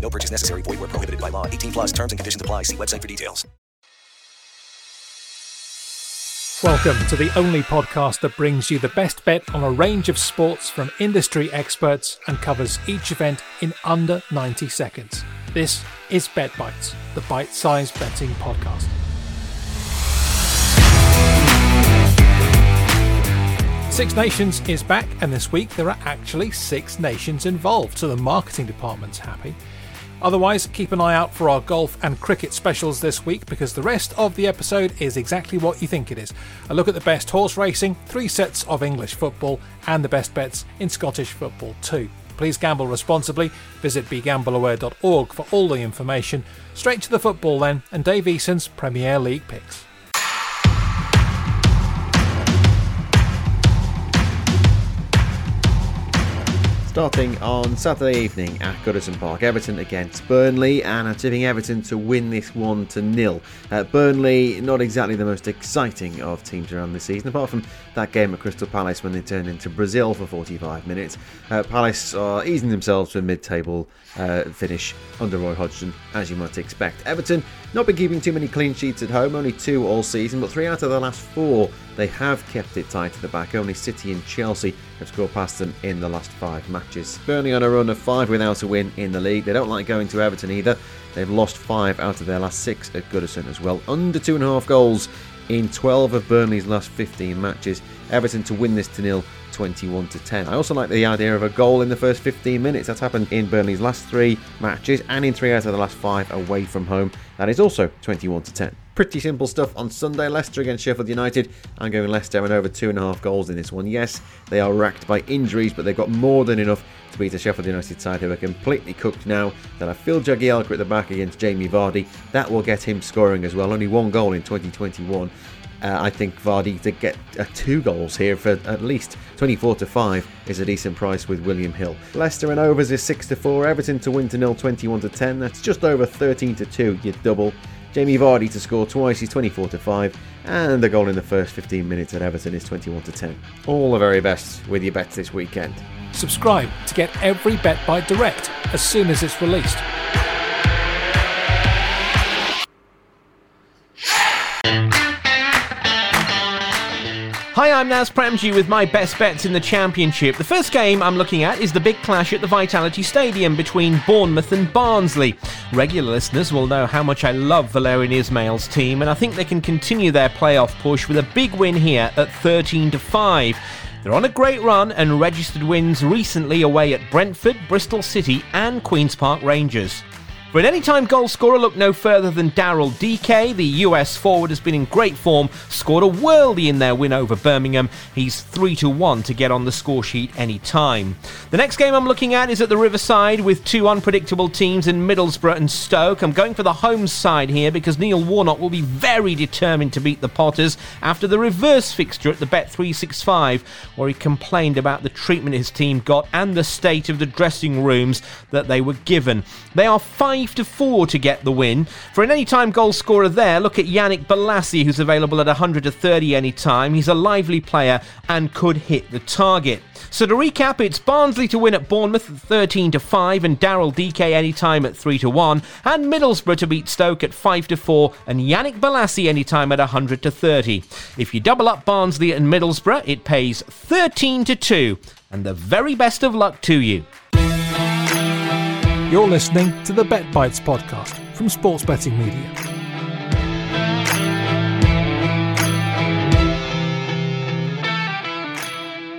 No purchase necessary. Void were prohibited by law. 18 plus terms and conditions apply. See website for details. Welcome to the only podcast that brings you the best bet on a range of sports from industry experts and covers each event in under 90 seconds. This is Bet Bites, the bite sized betting podcast. Six Nations is back, and this week there are actually six nations involved, so the marketing department's happy. Otherwise, keep an eye out for our golf and cricket specials this week because the rest of the episode is exactly what you think it is. A look at the best horse racing, three sets of English football, and the best bets in Scottish football too. Please gamble responsibly. Visit begambleaware.org for all the information. Straight to the football then, and Dave Eason's Premier League picks. Starting on Saturday evening at Goodison Park, Everton against Burnley, and I'm tipping Everton to win this one to nil. Uh, Burnley, not exactly the most exciting of teams around this season, apart from that game at Crystal Palace when they turned into Brazil for 45 minutes. Uh, Palace are easing themselves to a mid-table uh, finish under Roy Hodgson, as you might expect. Everton not been keeping too many clean sheets at home, only two all season, but three out of the last four they have kept it tight to the back. Only City and Chelsea have scored past them in the last five matches. Burnley on a run of five without a win in the league. They don't like going to Everton either. They've lost five out of their last six at Goodison as well. Under two and a half goals in 12 of Burnley's last 15 matches. Everton to win this to nil 21 to 10. I also like the idea of a goal in the first 15 minutes. That's happened in Burnley's last three matches and in three out of the last five away from home. That is also 21 to 10. Pretty simple stuff on Sunday. Leicester against Sheffield United. I'm going Leicester and over two and a half goals in this one. Yes, they are racked by injuries, but they've got more than enough to beat a Sheffield United side who are completely cooked now. They'll have Phil Jagielka at the back against Jamie Vardy. That will get him scoring as well. Only one goal in 2021. Uh, I think Vardy to get uh, two goals here for at least 24 to 5 is a decent price with William Hill. Leicester and overs is 6 to 4. Everton to win to nil 21 to 10. That's just over 13 to 2. You double. Jamie Vardy to score twice, he's 24 to 5, and the goal in the first 15 minutes at Everton is 21 to 10. All the very best with your bets this weekend. Subscribe to get every bet by direct as soon as it's released. Hi, I'm Naz Premji with my best bets in the Championship. The first game I'm looking at is the big clash at the Vitality Stadium between Bournemouth and Barnsley. Regular listeners will know how much I love Valérien Ismaël's team, and I think they can continue their playoff push with a big win here at 13 to 5. They're on a great run and registered wins recently away at Brentford, Bristol City, and Queen's Park Rangers. For an anytime goal scorer, look no further than Daryl Dike. The US forward has been in great form, scored a worldie in their win over Birmingham. He's 3 to 1 to get on the score sheet any time. The next game I'm looking at is at the Riverside with two unpredictable teams in Middlesbrough and Stoke. I'm going for the home side here because Neil Warnock will be very determined to beat the Potters after the reverse fixture at the Bet365, where he complained about the treatment his team got and the state of the dressing rooms that they were given. They are 5 5 to 4 to get the win. For an anytime goal scorer there, look at Yannick Bolasie, who's available at 130 anytime. He's a lively player and could hit the target. So to recap, it's Barnsley to win at Bournemouth at 13 to 5 and Daryl Dike anytime at 3 to 1 and Middlesbrough to beat Stoke at 5 to 4 and Yannick Bolasie anytime at 100 to 30. If you double up Barnsley and Middlesbrough, it pays 13 to 2 and the very best of luck to you. You're listening to the Bet Bites podcast from Sports Betting Media.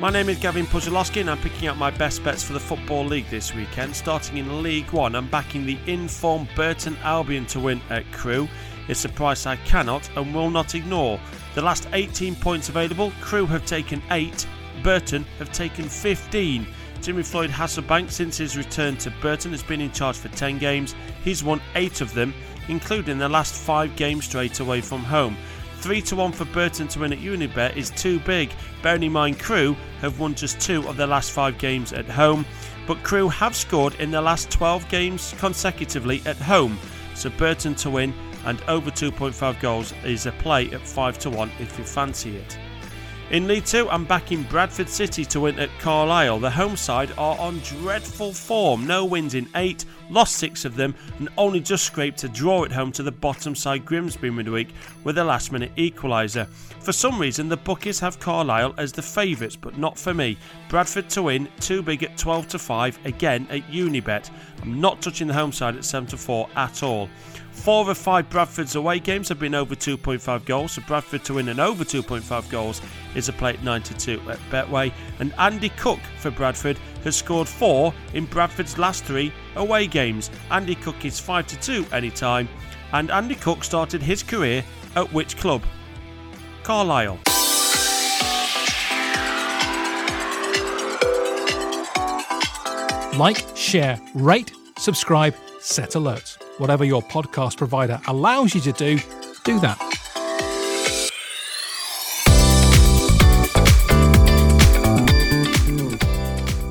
My name is Gavin Puzzolowski and I'm picking up my best bets for the Football League this weekend. Starting in League One, I'm backing the informed Burton Albion to win at Crewe. It's a price I cannot and will not ignore. The last 18 points available, Crewe have taken 8, Burton have taken 15. Jimmy Floyd Hasselbaink, since his return to Burton, has been in charge for 10 games. He's won 8 of them, including the last 5 games straight away from home. 3 to 1 for Burton to win at Unibet is too big. Bearing in mind, Crewe have won just 2 of their last 5 games at home, but Crewe have scored in their last 12 games consecutively at home. So Burton to win and over 2.5 goals is a play at 5 to 1 if you fancy it. In League 2, I'm backing Bradford City to win at Carlisle. The home side are on dreadful form. No wins in 8, lost 6 of them, and only just scraped a draw at home to the bottom side Grimsby midweek with a last minute equaliser. For some reason, the bookies have Carlisle as the favourites, but not for me. Bradford to win, too big at 12 to 5, again at Unibet. I'm not touching the home side at 7 to 4 at all. Four of five Bradford's away games have been over 2.5 goals, so Bradford to win and over 2.5 goals is a play at 92 at Betway. And Andy Cook for Bradford has scored four in Bradford's last three away games. Andy Cook is 5 to 2 anytime, and Andy Cook started his career at which club? Carlisle. Like, share, rate, subscribe, set alerts. Whatever your podcast provider allows you to do, do that.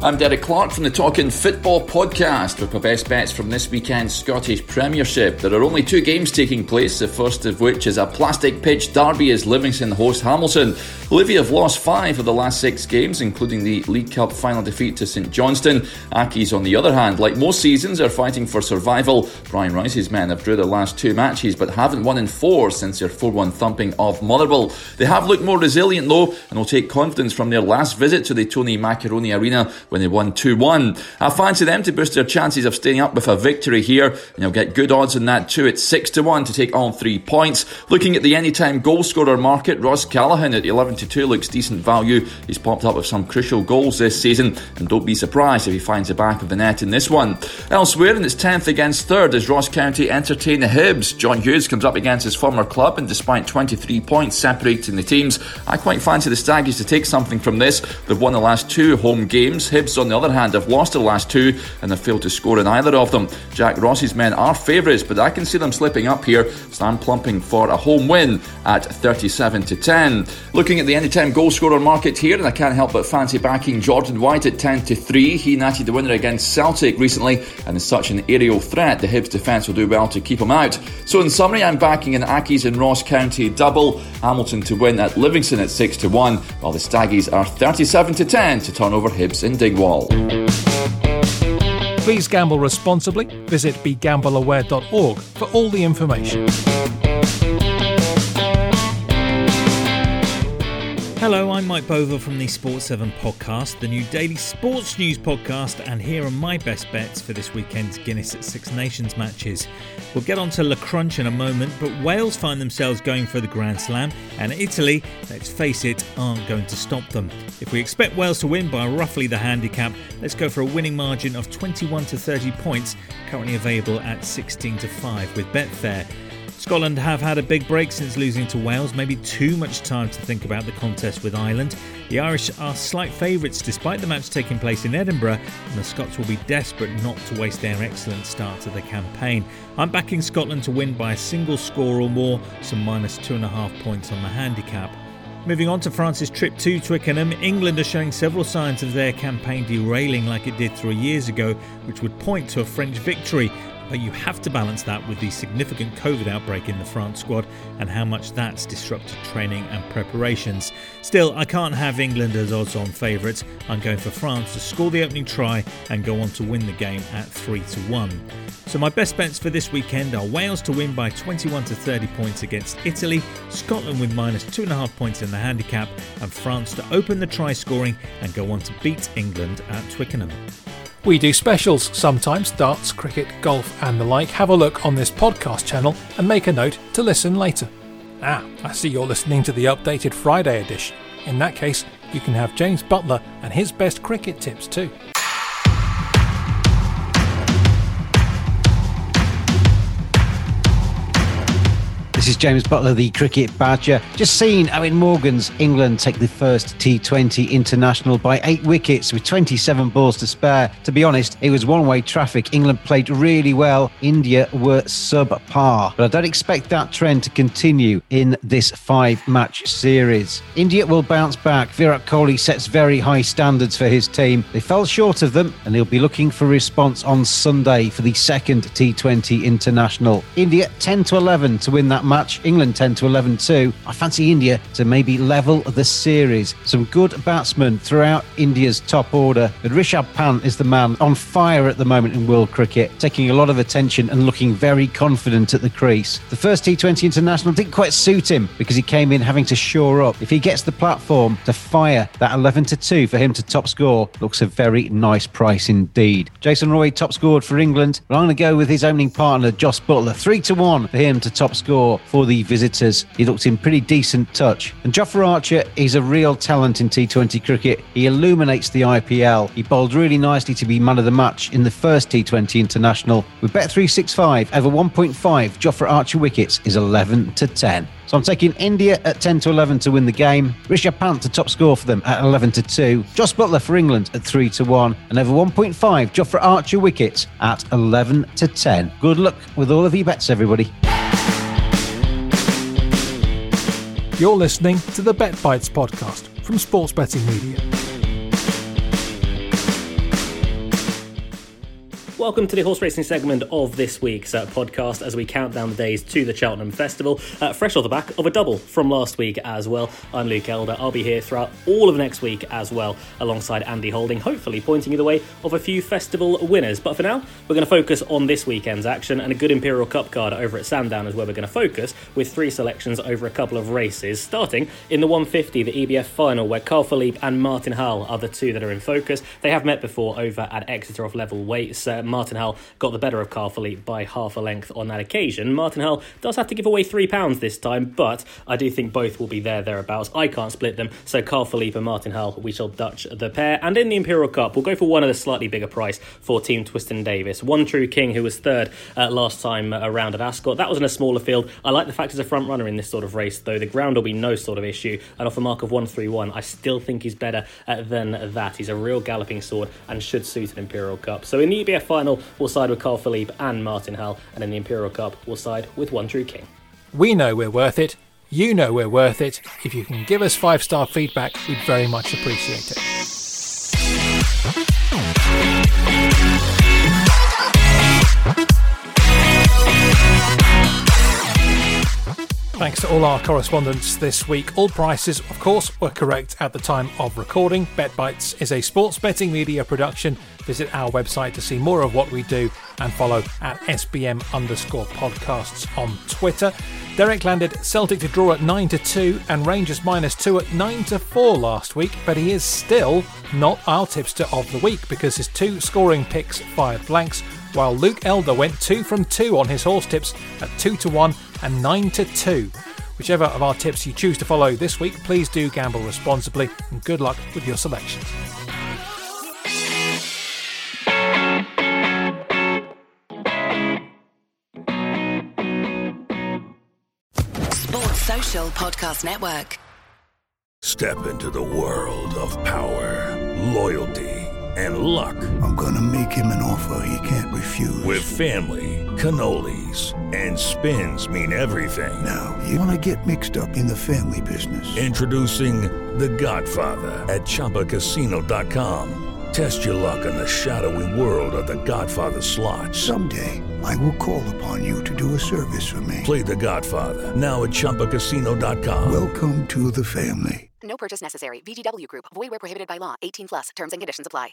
I'm Derek Clark from the Talking Football podcast with my best bets from this weekend's Scottish Premiership. There are only two games taking place, the first of which is a plastic pitch derby as Livingston host Hamilton. Livy have lost five of the last six games, including the League Cup final defeat to St Johnstone. Accies, on the other hand, like most seasons, are fighting for survival. Brian Rice's men have drew their last two matches but haven't won in four since their 4 1 thumping of Motherwell. They have looked more resilient though and will take confidence from their last visit to the Tony Macaroni Arena when they won 2 1. I fancy them to boost their chances of staying up with a victory here, and you'll get good odds on that too. It's 6 to 1 to take all three points. Looking at the anytime goal scorer market, Ross Callachan at 11 to 2 looks decent value. He's popped up with some crucial goals this season, and don't be surprised if he finds the back of the net in this one. Elsewhere, in its 10th against 3rd, as Ross County entertain the Hibs. John Hughes comes up against his former club, and despite 23 points separating the teams, I quite fancy the Staggies to take something from this. They've won the last two home games. Hibs, on the other hand, have lost the last two and have failed to score in either of them. Jack Ross's men are favourites, but I can see them slipping up here, I'm plumping for a home win at 37 to 10. Looking at the anytime goal scorer market here, and I can't help but fancy backing Jordan White at 10 to 3. He natted the winner against Celtic recently, and is such an aerial threat, the Hibs defence will do well to keep him out. So, in summary, I'm backing an Accies and Ross County double, Hamilton to win at Livingston at 6 to 1, while the Staggies are 37 to 10 to turn over Hibs in Dingwall. Please gamble responsibly. Visit begambleaware.org for all the information. Hello, I'm Mike Bovell from the Sports 7 podcast, the new daily sports news podcast, and here are my best bets for this weekend's Guinness Six Nations matches. We'll get on to Le Crunch in a moment, but Wales find themselves going for the Grand Slam, and Italy, let's face it, aren't going to stop them. If we expect Wales to win by roughly the handicap, let's go for a winning margin of 21 to 30 points, currently available at 16 to 5 with Betfair. Scotland have had a big break since losing to Wales, maybe too much time to think about the contest with Ireland. The Irish are slight favourites despite the match taking place in Edinburgh, and the Scots will be desperate not to waste their excellent start to the campaign. I'm backing Scotland to win by a single score or more, some minus two and a half points on the handicap. Moving on to France's trip to Twickenham, England are showing several signs of their campaign derailing like it did three years ago, which would point to a French victory. But you have to balance that with the significant COVID outbreak in the France squad and how much that's disrupted training and preparations. Still, I can't have England as odds on favourites. I'm going for France to score the opening try and go on to win the game at 3 to 1. So my best bets for this weekend are Wales to win by 21 to 30 points against Italy, Scotland with minus 2.5 points in the handicap, and France to open the try scoring and go on to beat England at Twickenham. We do specials sometimes, darts, cricket, golf, and the like. Have a look on this podcast channel and make a note to listen later. Ah, I see you're listening to the updated Friday edition. In that case, you can have James Butler and his best cricket tips too. This is James Butler, the cricket badger. Just seen Eoin Morgan's England take the first T20 international by eight wickets with 27 balls to spare. To be honest, it was one way traffic. England played really well. India were subpar. But I don't expect that trend to continue in this five match series. India will bounce back. Virat Kohli sets very high standards for his team. They fell short of them and he'll be looking for response on Sunday for the second T20 international. India 10 to 11 to win that match. England 10 to 11 2. I fancy India to maybe level the series. Some good batsmen throughout India's top order, but Rishabh Pant is the man on fire at the moment in world cricket, taking a lot of attention and looking very confident at the crease. The first T20 international didn't quite suit him because he came in having to shore up. If he gets the platform to fire that 11 to 2 for him to top score, looks a very nice price indeed. Jason Roy top scored for England, but I'm going to go with his opening partner, Jos Buttler, 3 to 1 for him to top score for the visitors. He looked in pretty decent touch. And Jofra Archer, he's a real talent in T20 cricket. He illuminates the IPL. He bowled really nicely to be man of the match in the first T20 international. With Bet365 over 1.5, Jofra Archer wickets is 11 to 10. So I'm taking India at 10 to 11 to win the game. Rishabh Pant to top score for them at 11 to 2. Jos Buttler for England at 3 to 1. And over 1.5, Jofra Archer wickets at 11 to 10. Good luck with all of your bets, everybody. You're listening to the Bet Bites podcast from Sports Betting Media. Welcome to the horse racing segment of this week's uh, podcast as we count down the days to the Cheltenham Festival. Uh, fresh off the back of a double from last week as well. I'm Luke Elder. I'll be here throughout all of next week as well, alongside Andy Holding, hopefully pointing you the way of a few festival winners. But for now, we're going to focus on this weekend's action and a good Imperial Cup card over at Sandown is where we're going to focus with three selections over a couple of races, starting in the 150, the EBF final, where Carl Philippe and Martin Hall are the two that are in focus. They have met before over at Exeter off level weights. Uh, Martin Hull got the better of Carl Philippe by half a length on that occasion. Martin Hull does have to give away £3 this time, but I do think both will be there, thereabouts. I can't split them, so Carl Philippe and Martin Hull, we shall Dutch the pair. And in the Imperial Cup, we'll go for one of the slightly bigger price for Team Twiston Davies. One True King, who was third uh, last time around at Ascot. That was in a smaller field. I like the fact he's a front runner in this sort of race, though. The ground will be no sort of issue. And off a mark of 131, I still think he's better uh, than that. He's a real galloping sword and should suit an Imperial Cup. So in the EBF final, we'll side with Carl Philippe and Martin Hull, and in the Imperial Cup, we'll side with One True King. We know we're worth it. You know we're worth it. If you can give us five star feedback, we'd very much appreciate it. Thanks to all our correspondents this week. All prices, of course, were correct at the time of recording. Bet Bites is a sports betting media production. Visit our website to see more of what we do and follow at SBM underscore podcasts on Twitter. Derek landed Celtic to draw at 9 to 2 and Rangers minus 2 at 9 to 4 last week, but he is still not our tipster of the week because his two scoring picks fired blanks, while Luke Elder went 2 from 2 on his horse tips at 2 to 1 and 9 to 2. Whichever of our tips you choose to follow this week, please do gamble responsibly and good luck with your selections. Sports Social Podcast Network. Step into the world of power, loyalty, and luck. I'm gonna make him an offer he can't. With family, cannolis, and spins mean everything. Now, you wanna get mixed up in the family business. Introducing The Godfather at ChumbaCasino.com. Test your luck in the shadowy world of The Godfather slot. Someday, I will call upon you to do a service for me. Play the Godfather, now at ChumbaCasino.com. Welcome to the family. No purchase necessary. VGW Group. Void where prohibited by law. 18 plus. Terms and conditions apply.